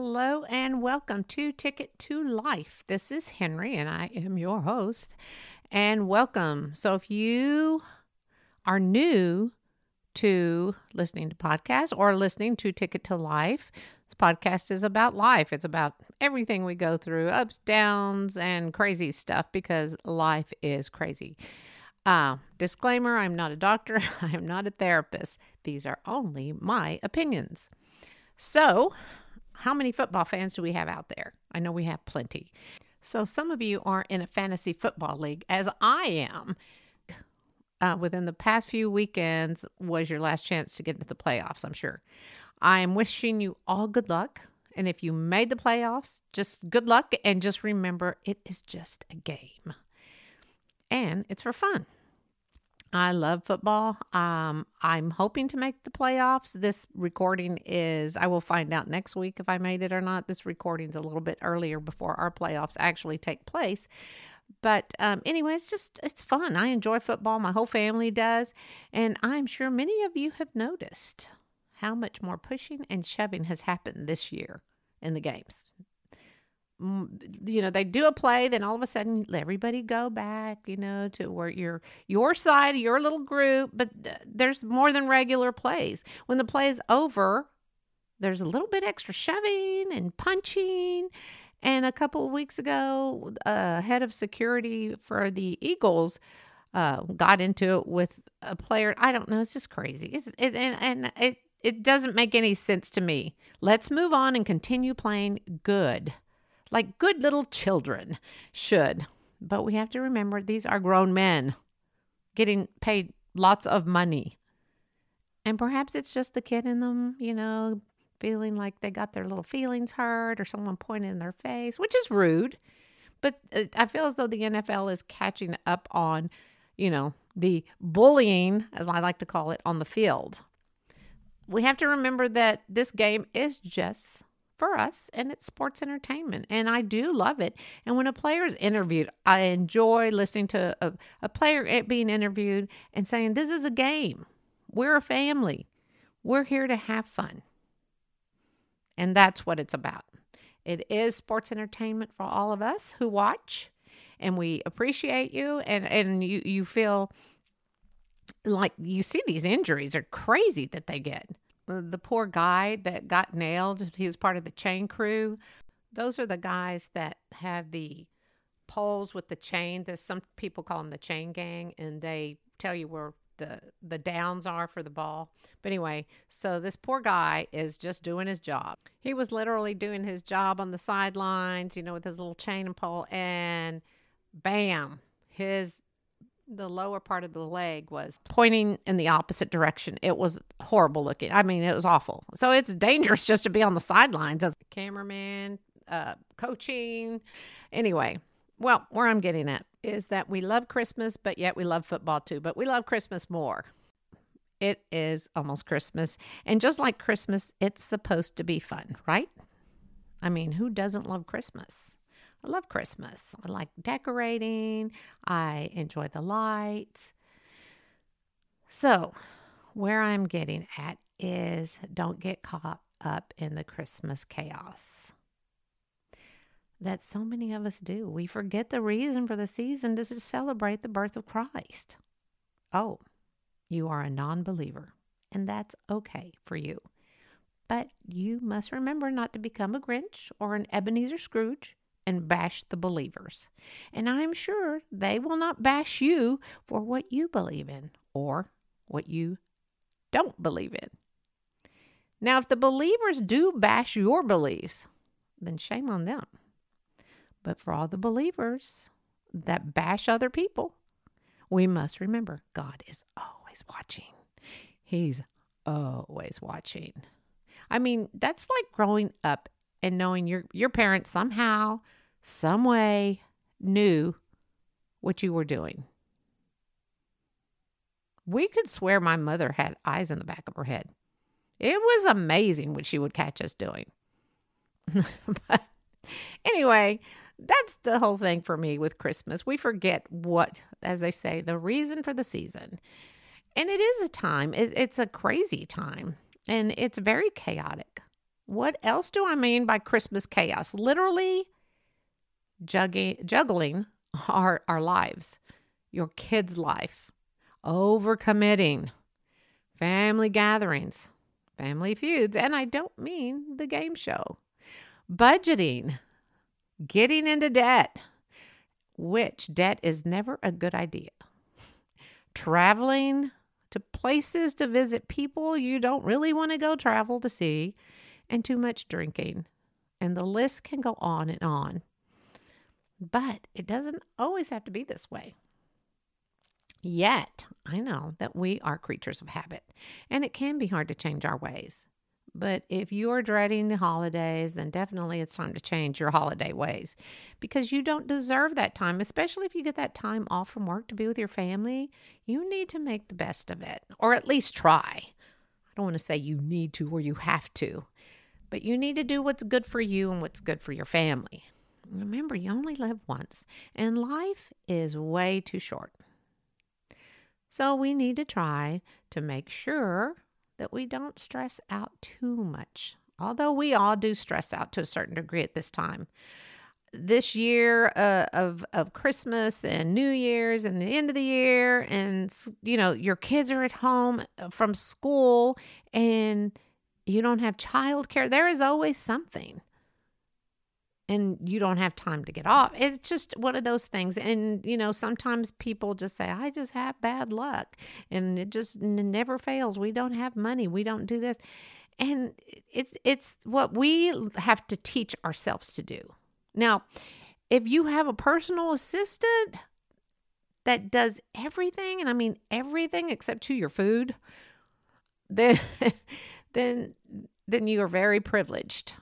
Hello and welcome to Ticket to Life. This is Henrie and I am your host. And welcome. So, if you are new to listening to podcasts or listening to Ticket to Life, this podcast is about life. It's about everything we go through ups, downs, and crazy stuff because life is crazy. Uh, disclaimer I'm not a doctor, I am not a therapist. These are only my opinions. So, how many football fans do we have out there? I know we have plenty. So, some of you are in a fantasy football league, as I am. Uh, within the past few weekends was your last chance to get into the playoffs, I'm sure. I am wishing you all good luck. And if you made the playoffs, just good luck. And just remember, it is just a game. And it's for fun. I love football. Um, I'm hoping to make the playoffs. This recording is, I will find out next week if I made it or not. This recording's a little bit earlier before our playoffs actually take place. But um, anyway, it's just, it's fun. I enjoy football. My whole family does. And I'm sure many of you have noticed how much more pushing and shoving has happened this year in the games you know they do a play then all of a sudden everybody go back you know to where your your side your little group but there's more than regular plays. When the play is over there's a little bit extra shoving and punching. And a couple of weeks ago uh head of security for the eagles uh got into it with a player. I don't know it's just crazy. It's it, and, and it it doesn't make any sense to me. Let's move on and continue playing good like good little children should. But we have to remember these are grown men getting paid lots of money. And perhaps it's just the kid in them, you know, feeling like they got their little feelings hurt or someone pointed in their face, which is rude. But uh, I feel as though the NFL is catching up on, you know, the bullying, as I like to call it, on the field. We have to remember that this game is just for us and it's sports entertainment and i do love it. And when a player is interviewed i enjoy listening to a, a player being interviewed and saying this is a game. We're a family. We're here to have fun. And that's what it's about. It is sports entertainment for all of us who watch and we appreciate you and and you you feel like you see these injuries are crazy that they get the poor guy that got nailed, he was part of the chain crew. Those are the guys that have the poles with the chain. There's some people call them the chain gang, and they tell you where the the downs are for the ball. But anyway, so this poor guy is just doing his job. He was literally doing his job on the sidelines, you know, with his little chain and pole, and bam, his the lower part of the leg was pointing in the opposite direction. It was horrible looking. I mean, it was awful. So it's dangerous just to be on the sidelines as a cameraman, uh, coaching. Anyway, well, where I'm getting at is that we love Christmas, but yet we love football too, but we love Christmas more. It is almost Christmas. And just like Christmas, it's supposed to be fun, right? I mean, who doesn't love Christmas? I love Christmas. I like decorating, I enjoy the lights. So, where I'm getting at is don't get caught up in the Christmas chaos that so many of us do. We forget the reason for the season is to celebrate the birth of Christ. Oh, you are a non believer, and that's okay for you. But you must remember not to become a Grinch or an Ebenezer Scrooge and bash the believers. And I'm sure they will not bash you for what you believe in or what you don't believe in. Now, if the believers do bash your beliefs, then shame on them. But for all the believers that bash other people, we must remember God is always watching. He's always watching. I mean, that's like growing up and knowing your your parents somehow some way knew what you were doing. We could swear my mother had eyes in the back of her head. It was amazing what she would catch us doing. but anyway, that's the whole thing for me with Christmas. We forget what, as they say, the reason for the season. And it is a time, it's a crazy time, and it's very chaotic. What else do I mean by Christmas chaos? Literally juggling, juggling our, our lives, your kid's life, overcommitting, family gatherings, family feuds, and I don't mean the game show, budgeting, getting into debt, which debt is never a good idea, traveling to places to visit people you don't really want to go travel to see, and too much drinking. And the list can go on and on. But it doesn't always have to be this way. Yet, I know that we are creatures of habit, and it can be hard to change our ways. But if you're dreading the holidays, then definitely it's time to change your holiday ways because you don't deserve that time, especially if you get that time off from work to be with your family. You need to make the best of it, or at least try. I don't want to say you need to or you have to, but you need to do what's good for you and what's good for your family. Remember, you only live once, and life is way too short. So we need to try to make sure that we don't stress out too much. Although we all do stress out to a certain degree at this time. This year uh, of of Christmas and New Year's and the end of the year, and you know your kids are at home uh, from school and you don't have childcare. There is always something and you don't have time to get off. It's just one of those things. And, you know, sometimes people just say, I just have bad luck. And it just never fails. We don't have money. We don't do this. And it's it's what we have to teach ourselves to do. Now, if you have a personal assistant that does everything, and I mean everything except to your food, then then then you are very privileged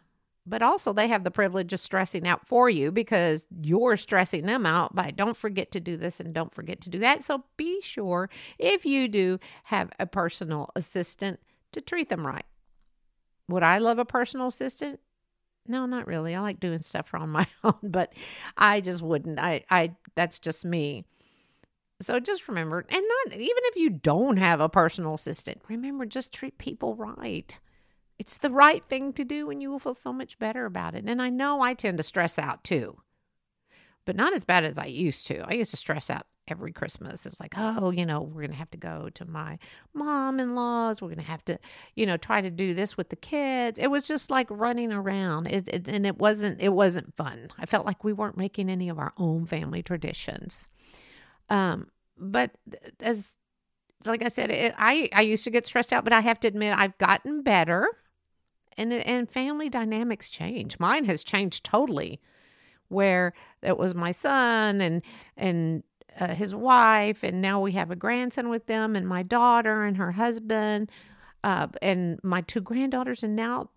but also they have the privilege of stressing out for you because you're stressing them out by don't forget to do this and don't forget to do that. So be sure if you do have a personal assistant to treat them right. Would I love a personal assistant? No, not really. I like doing stuff on my own, but I just wouldn't. I I that's just me. So just remember, and not even if you don't have a personal assistant, remember just treat people right. It's the right thing to do and you will feel so much better about it. And I know I tend to stress out too, but not as bad as I used to. I used to stress out every Christmas. It's like, oh, you know, we're going to have to go to my mom in laws. We're going to have to, you know, try to do this with the kids. It was just like running around. It, it, and it wasn't, it wasn't fun. I felt like we weren't making any of our own family traditions. Um, but as, like I said, it, I, I used to get stressed out, but I have to admit I've gotten better and and family dynamics change. Mine has changed totally, where it was my son and and uh, his wife, and now we have a grandson with them, and my daughter and her husband, uh, and my two granddaughters, and now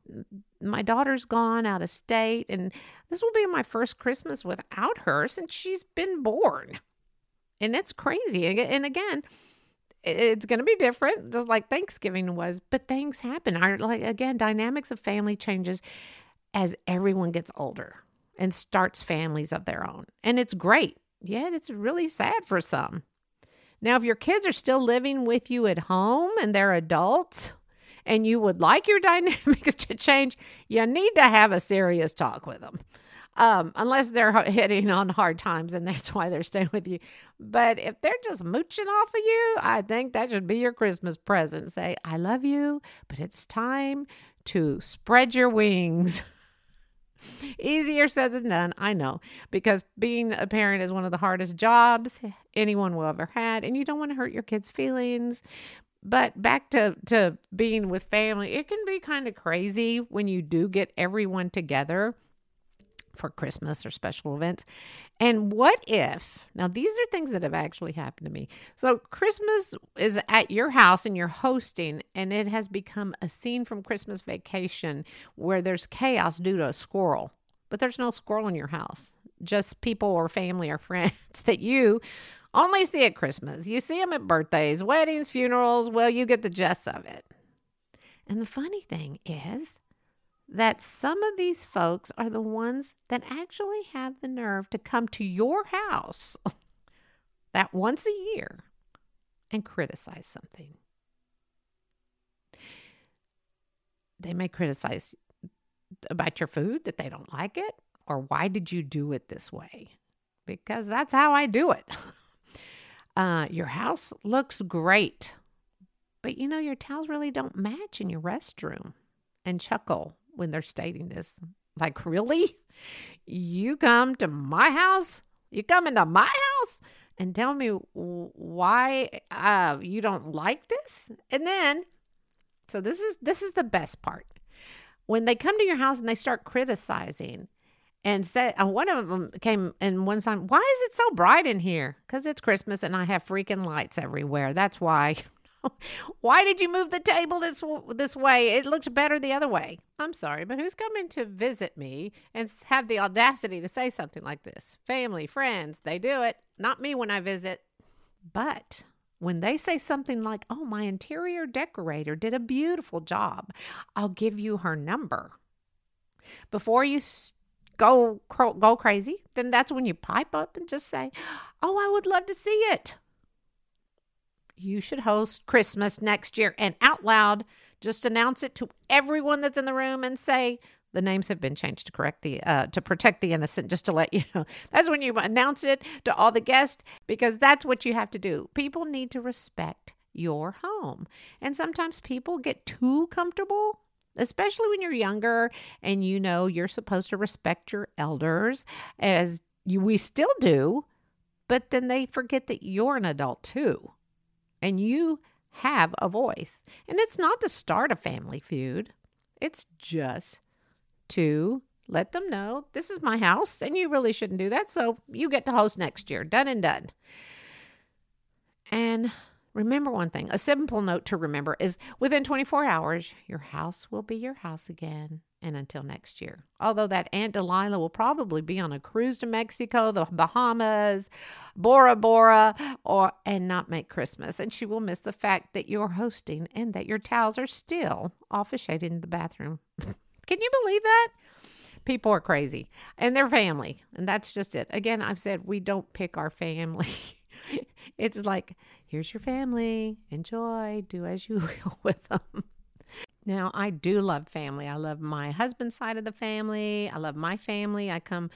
my daughter's gone out of state, and this will be my first Christmas without her since she's been born, and it's crazy. And again, it's going to be different just like thanksgiving was but things happen. Our like again dynamics of family changes as everyone gets older and starts families of their own. And it's great. Yet it's really sad for some. Now if your kids are still living with you at home and they're adults and you would like your dynamics to change you need to have a serious talk with them um, unless they're hitting on hard times and that's why they're staying with you. But if they're just mooching off of you, I think that should be your Christmas present. Say, I love you, but it's time to spread your wings. Easier said than done, I know, because being a parent is one of the hardest jobs anyone will ever had, and you don't want to hurt your kids' feelings. But back to, to being with family, it can be kind of crazy when you do get everyone together for Christmas or special events. And what if, now these are things that have actually happened to me. So Christmas is at your house and you're hosting, and it has become a scene from Christmas vacation where there's chaos due to a squirrel, but there's no squirrel in your house, just people or family or friends that you only see at Christmas. You see them at birthdays, weddings, funerals. Well, you get the gist of it. And the funny thing is, that some of these folks are the ones that actually have the nerve to come to your house that once a year and criticize something. They may criticize about your food that they don't like it? Or why did you do it this way? Because that's how I do it. Uh, your house looks great, but you know, your towels really don't match in your restroom. And chuckle when they're stating this. Like, really? You come to my house? You come into my house and tell me why uh, you don't like this? And then, so this is this is the best part. When they come to your house and they start criticizing, and said uh, one of them came and one time why is it so bright in here because it's christmas and i have freaking lights everywhere that's why why did you move the table this this way? It looks better the other way. I'm sorry but who's coming to visit me and have the audacity to say something like this? Family friends they do it. Not me when i visit. But when they say something like oh my interior decorator did a beautiful job. I'll give you her number. Before you go go crazy, then that's when you pipe up and just say, "Oh, I would love to see it." You should host Christmas next year and out loud just announce it to everyone that's in the room and say the names have been changed to correct the uh, to protect the innocent just to let you know. That's when you announce it to all the guests because that's what you have to do. People need to respect your home. And sometimes people get too comfortable especially when you're younger and you know you're supposed to respect your elders as you, we still do, but then they forget that you're an adult too and you have a voice. And it's not to start a family feud, it's just to let them know this is my house and you really shouldn't do that. So you get to host next year. Done and done. And Remember one thing a simple note to remember is within 24 hours, your house will be your house again. And until next year. Although that Aunt Delilah will probably be on a cruise to Mexico, the Bahamas, Bora Bora, or and not make Christmas. And she will miss the fact that you're hosting and that your towels are still off a shade in the bathroom. Can you believe that? People are crazy and their family. And that's just it. Again, I've said we don't pick our family. it's like here's your family. Enjoy. Do as you will with them. Now, I do love family. I love my husband's side of the family. I love my family. I come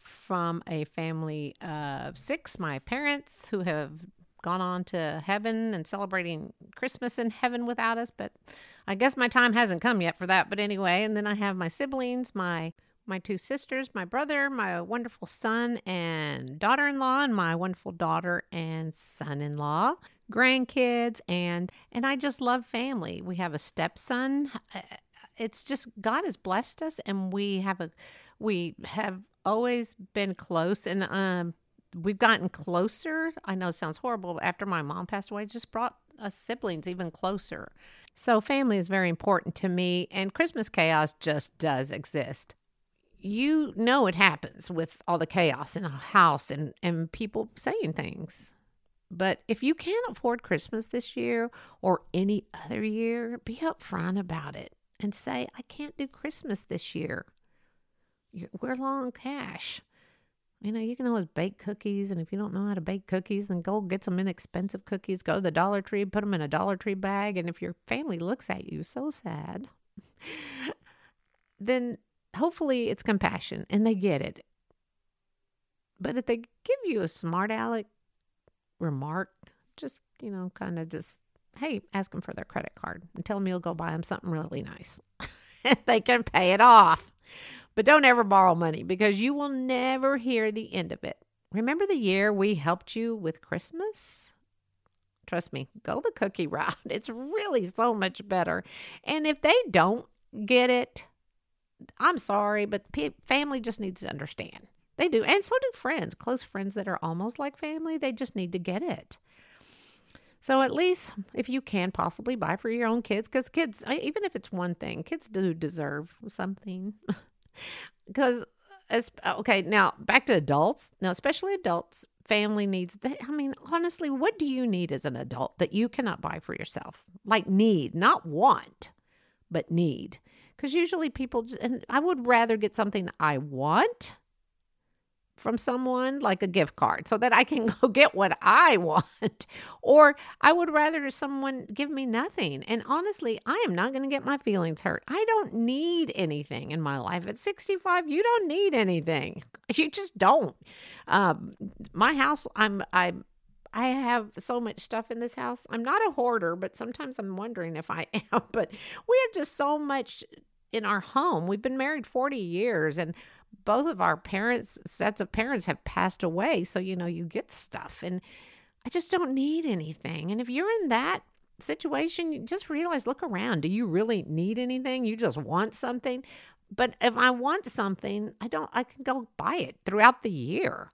from a family of six, my parents who have gone on to heaven and celebrating Christmas in heaven without us, but I guess my time hasn't come yet for that. But anyway, and then I have my siblings, my my two sisters, my brother, my wonderful son and daughter in law, and my wonderful daughter and son in law, grandkids, and and I just love family. We have a stepson. Uh, it's just God has blessed us, and we have a we have always been close, and um, we've gotten closer. I know it sounds horrible, but after my mom passed away, just brought us siblings even closer. So family is very important to me, and Christmas chaos just does exist you know it happens with all the chaos in a house and, and people saying things. But if you can't afford Christmas this year or any other year, be upfront about it and say, I can't do Christmas this year. we're long cash. You know, you can always bake cookies. And if you don't know how to bake cookies, then go get some inexpensive cookies. Go to the Dollar Tree, put them in a Dollar Tree bag. And if your family looks at you so sad, then hopefully it's compassion and they get it. But if they give you a smart aleck remark, just, you know, kind of just, hey, ask them for their credit card and tell them you'll go buy them something really nice. they can pay it off. But don't ever borrow money because you will never hear the end of it. Remember the year we helped you with Christmas? Trust me, go the cookie route. It's really so much better. And if they don't get it, I'm sorry, but family just needs to understand. They do. And so do friends, close friends that are almost like family. They just need to get it. So at least if you can possibly buy for your own kids, because kids, even if it's one thing, kids do deserve something. Because, as uh, uh, okay, now back to adults. Now, especially adults, family needs. They, I mean, honestly, what do you need as an adult that you cannot buy for yourself? Like need, not want, but need. Because usually people, and I would rather get something I want from someone, like a gift card, so that I can go get what I want. or I would rather someone give me nothing. And honestly, I am not going to get my feelings hurt. I don't need anything in my life. At 65, you don't need anything. You just don't. Um, my house, I'm, I'm, I have so much stuff in this house. I'm not a hoarder, but sometimes I'm wondering if I am. But we have just so much in our home. We've been married 40 years and both of our parents, sets of parents have passed away. So, you know, you get stuff and I just don't need anything. And if you're in that situation, just realize look around. Do you really need anything? You just want something. But if I want something, I don't, I can go buy it throughout the year.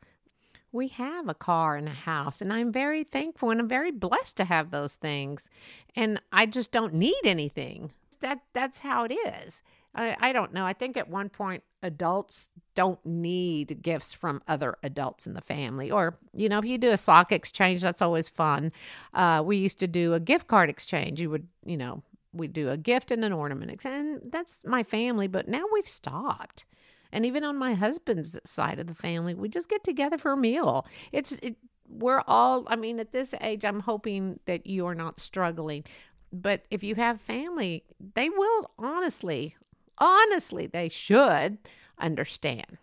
We have a car and a house, and I'm very thankful and I'm very blessed to have those things. And I just don't need anything that that's how it is. I, I don't know. I think at one point adults don't need gifts from other adults in the family. Or, you know, if you do a sock exchange, that's always fun. Uh, we used to do a gift card exchange. You would, you know, we do a gift and an ornament. And that's my family, but now we've stopped. And even on my husband's side of the family, we just get together for a meal. It's, it, we're all, I mean, at this age, I'm hoping that you are not struggling but if you have family, they will honestly, honestly, they should understand.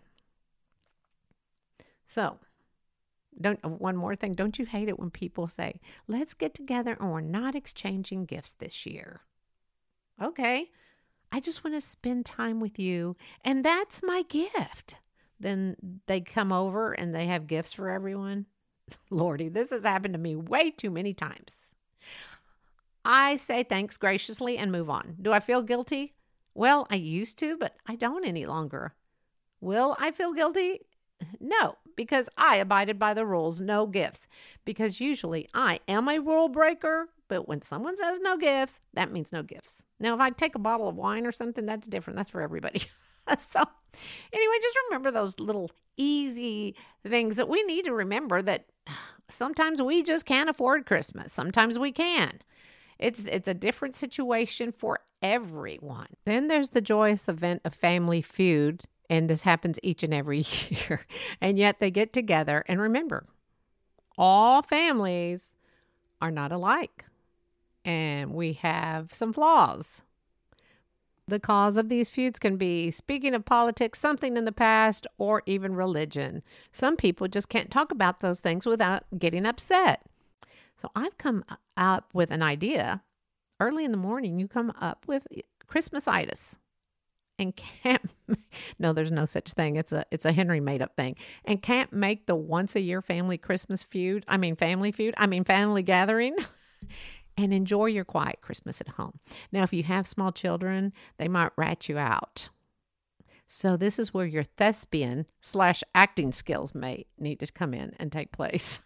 So, don't uh, one more thing, don't you hate it when people say, "Let's get together and we're not exchanging gifts this year." Okay. I just want to spend time with you, and that's my gift. Then they come over and they have gifts for everyone. Lordy, this has happened to me way too many times. I say thanks graciously and move on. Do I feel guilty? Well, I used to, but I don't any longer. Will I feel guilty? No, because I abided by the rules no gifts. Because usually I am a rule breaker, but when someone says no gifts, that means no gifts. Now, if I take a bottle of wine or something, that's different. That's for everybody. so, anyway, just remember those little easy things that we need to remember that sometimes we just can't afford Christmas. Sometimes we can. It's it's a different situation for everyone. Then there's the joyous event of family feud, and this happens each and every year. And yet they get together and remember, all families are not alike. And we have some flaws. The cause of these feuds can be, speaking of politics, something in the past, or even religion. Some people just can't talk about those things without getting upset. So I've come up with an idea. Early in the morning, you come up with Christmasitis and can't no there's no such thing. It's a it's a henrie made up thing. And can't make the once a year family christmas feud i mean family feud i mean family gathering and enjoy your quiet christmas at home. Now if you have small children they might rat you out. So this is where your thespian slash acting skills may need to come in and take place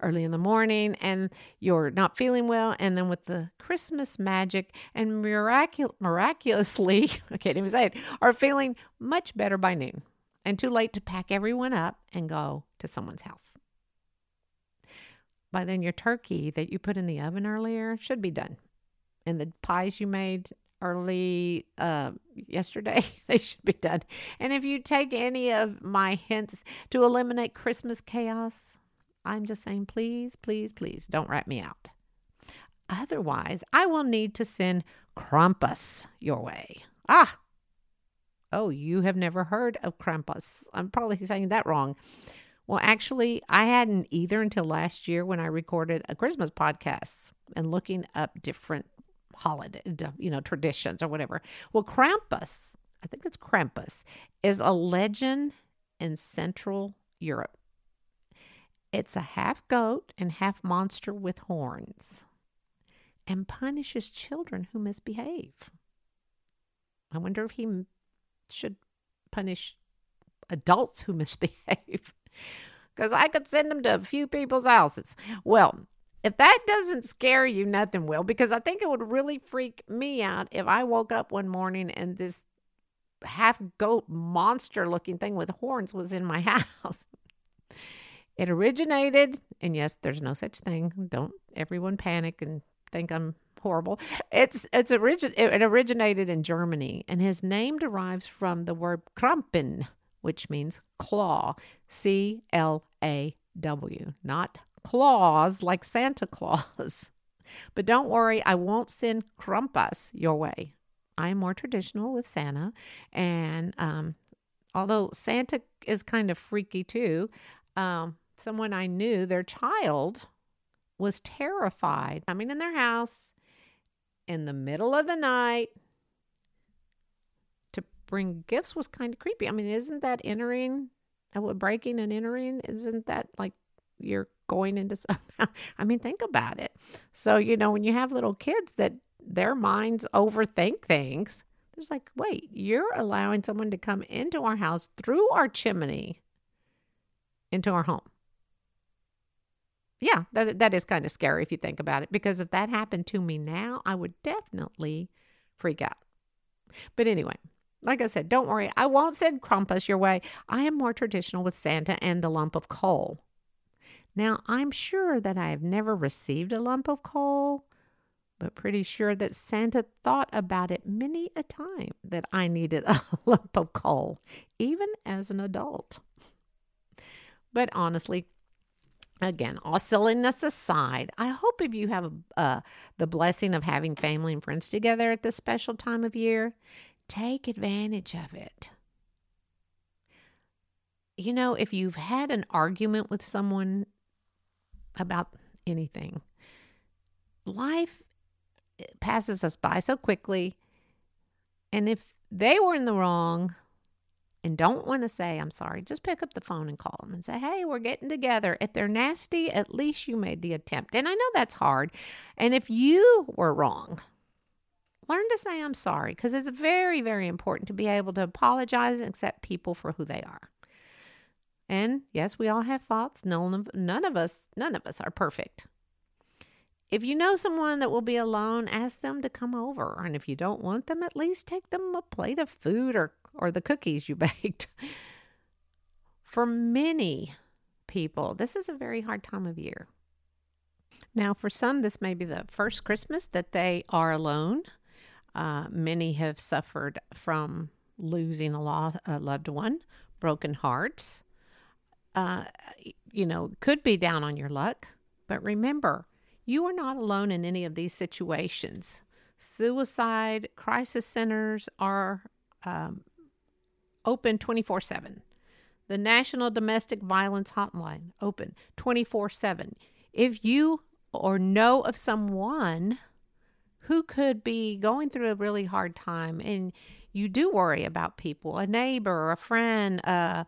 early in the morning and you're not feeling well. And then with the Christmas magic and miracul- miraculously, I can't even say it, are feeling much better by noon and too late to pack everyone up and go to someone's house. By then, your turkey that you put in the oven earlier should be done. And the pies you made early uh, yesterday, they should be done. And if you take any of my hints to eliminate Christmas chaos, I'm just saying, please, please, please don't rat me out. Otherwise, I will need to send Krampus your way. Ah! Oh, you have never heard of Krampus. I'm probably saying that wrong. Well, actually, I hadn't either until last year when I recorded a Christmas podcast and looking up different holiday, you know, traditions or whatever. Well, Krampus, I think it's Krampus, is a legend in Central Europe. It's a half goat and half monster with horns and punishes children who misbehave. I wonder if he should punish adults who misbehave because I could send them to a few people's houses. Well, if that doesn't scare you, nothing will, because I think it would really freak me out if I woke up one morning and this half goat monster looking thing with horns was in my house. It originated, and yes, there's no such thing. Don't everyone panic and think I'm horrible. It's it's origin it originated in Germany, and his name derives from the word Krampen, which means claw. C L A W, not claws like Santa Claus. But don't worry, I won't send Krampus your way. I am more traditional with Santa. And um, although Santa is kind of freaky too, um, someone I knew, their child was terrified coming in their house in the middle of the night to bring gifts was kind of creepy. I mean, isn't that entering, uh, breaking and entering? Isn't that like you're going into some? I mean, think about it. So, you know, when you have little kids that their minds overthink things. There's like, wait, you're allowing someone to come into our house through our chimney into our home. Yeah, that, that is kind of scary if you think about it, because if that happened to me now, I would definitely freak out. But anyway, like I said, don't worry. I won't send Krampus your way. I am more traditional with Santa and the lump of coal. Now, I'm sure that I have never received a lump of coal, but pretty sure that Santa thought about it many a time that I needed a lump of coal, even as an adult. But honestly, again, all silliness aside, I hope if you have uh, the blessing of having family and friends together at this special time of year, take advantage of it. You know, if you've had an argument with someone about anything, life passes us by so quickly. And if they were in the wrong and don't want to say, I'm sorry, just pick up the phone and call them and say, hey, we're getting together. If they're nasty, at least you made the attempt. And I know that's hard. And if you were wrong, learn to say, I'm sorry, because it's very, very important to be able to apologize and accept people for who they are. And yes, we all have faults. None of, none of us, none of us are perfect. If you know someone that will be alone, ask them to come over. And if you don't want them, at least take them a plate of food or, or the cookies you baked. For many people, this is a very hard time of year. Now, for some, this may be the first Christmas that they are alone. Uh, many have suffered from losing a, law, a loved one, broken hearts. Uh, you know, could be down on your luck. But remember, you are not alone in any of these situations. Suicide crisis centers are um, open 24 7. The National Domestic Violence Hotline open 24 7. If you or know of someone who could be going through a really hard time and you do worry about people, a neighbor, a friend, uh,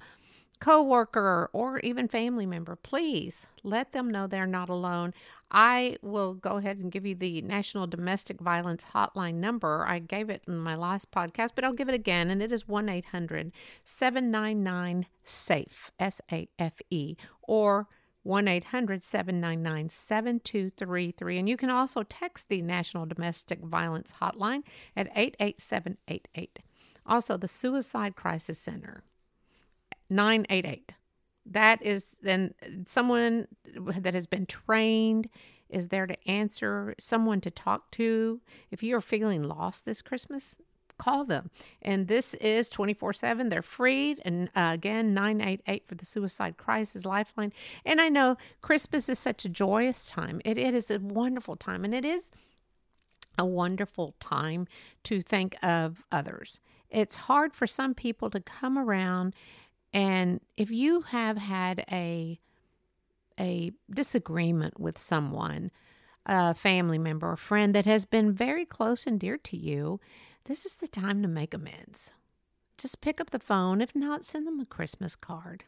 coworker or even family member, please let them know they're not alone. I will go ahead and give you the National Domestic Violence Hotline number. I gave it in my last podcast, but I'll give it again, and it is 1 800 799 SAFE, S A F E, or 1 800 799 7233. And you can also text the National Domestic Violence Hotline at 88788. Also, the Suicide Crisis Center 988. That is then someone that has been trained is there to answer, someone to talk to. If you are feeling lost this Christmas, call them. And this is 24 7. They're free. And uh, again, 988 for the Suicide Crisis Lifeline. And I know Christmas is such a joyous time. It, it is a wonderful time. And it is a wonderful time to think of others. It's hard for some people to come around and if you have had a a disagreement with someone, a family member, a friend that has been very close and dear to you, this is the time to make amends. Just pick up the phone. If not, send them a Christmas card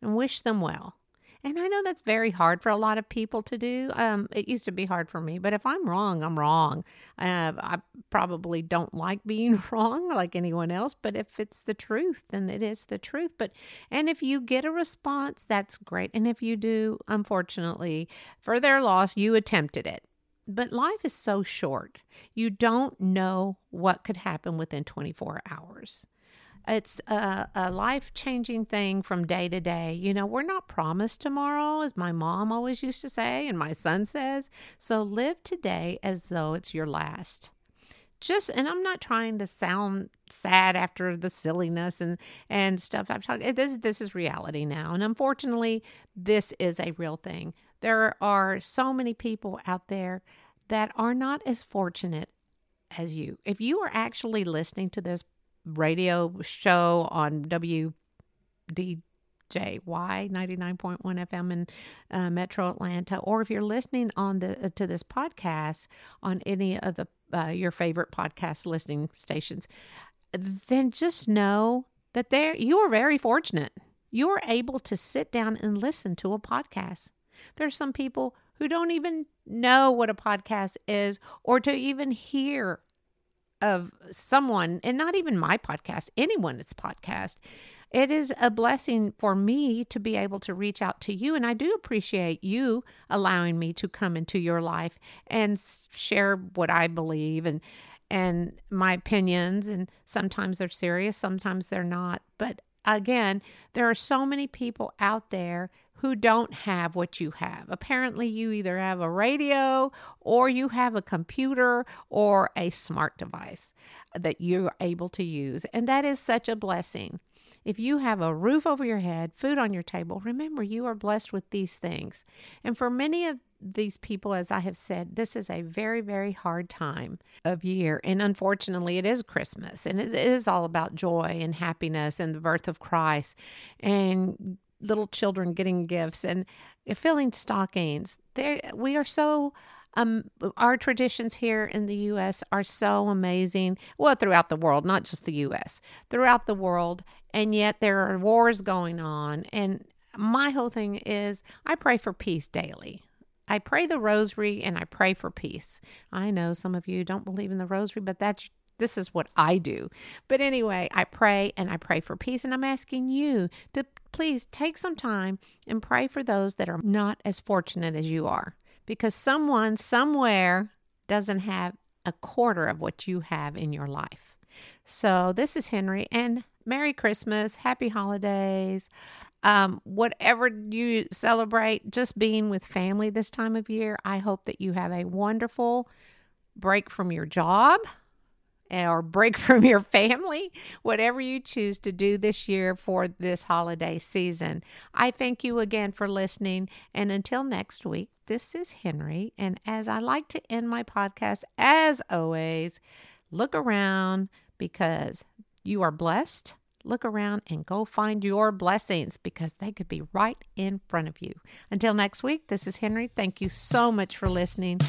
and wish them well. And I know that's very hard for a lot of people to do. Um, it used to be hard for me, but if I'm wrong, I'm wrong. Uh, I probably don't like being wrong like anyone else, but if it's the truth, then it is the truth. But, and if you get a response, that's great. And if you do, unfortunately, for their loss, you attempted it. But life is so short. You don't know what could happen within 24 hours. It's a, a life changing thing from day to day. You know, we're not promised tomorrow, as my mom always used to say, and my son says. So live today as though it's your last. just and I'm not trying to sound sad after the silliness and and stuff I've talked eh, this this is reality now and unfortunately this is a real thing. There are so many people out there that are not as fortunate as you. If you are actually listening to this radio show on WDJY 99.1 FM in uh, Metro Atlanta, or if you're listening on the uh, to this podcast on any of the uh, your favorite podcast listening stations, then just know that there you are very fortunate. You are able to sit down and listen to a podcast. There's some people who don't even know what a podcast is or to even hear of someone, and not even my podcast, anyone's podcast. It is a blessing for me to be able to reach out to you. And I do appreciate you allowing me to come into your life and share what I believe and and my opinions and sometimes they're serious sometimes they're not but again there are so many people out there who don't have what you have. Apparently, you either have a radio or you have a computer or a smart device that you're able to use. And that is such a blessing. If you have a roof over your head, food on your table, remember you are blessed with these things. And for many of these people, as I have said, this is a very, very hard time of year. And unfortunately, it is Christmas and it is all about joy and happiness and the birth of Christ and little children getting gifts and filling stockings. There, we are so. Um, our traditions here in the U.S. are so amazing. Well, throughout the world, not just the U.S., throughout the world, and yet there are wars going on. And my whole thing is, I pray for peace daily. I pray the rosary and I pray for peace. I know some of you don't believe in the rosary, but that's this is what I do. But anyway, I pray and I pray for peace. And I'm asking you to please take some time and pray for those that are not as fortunate as you are. Because someone somewhere doesn't have a quarter of what you have in your life. So this is Henrie and Merry Christmas, Happy Holidays. Um, whatever you celebrate, just being with family this time of year, I hope that you have a wonderful break from your job or break from your family, whatever you choose to do this year for this holiday season. I thank you again for listening. And until next week, this is Henrie. And as I like to end my podcast, as always, look around because you are blessed. Look around and go find your blessings because they could be right in front of you. Until next week, this is Henrie. Thank you so much for listening.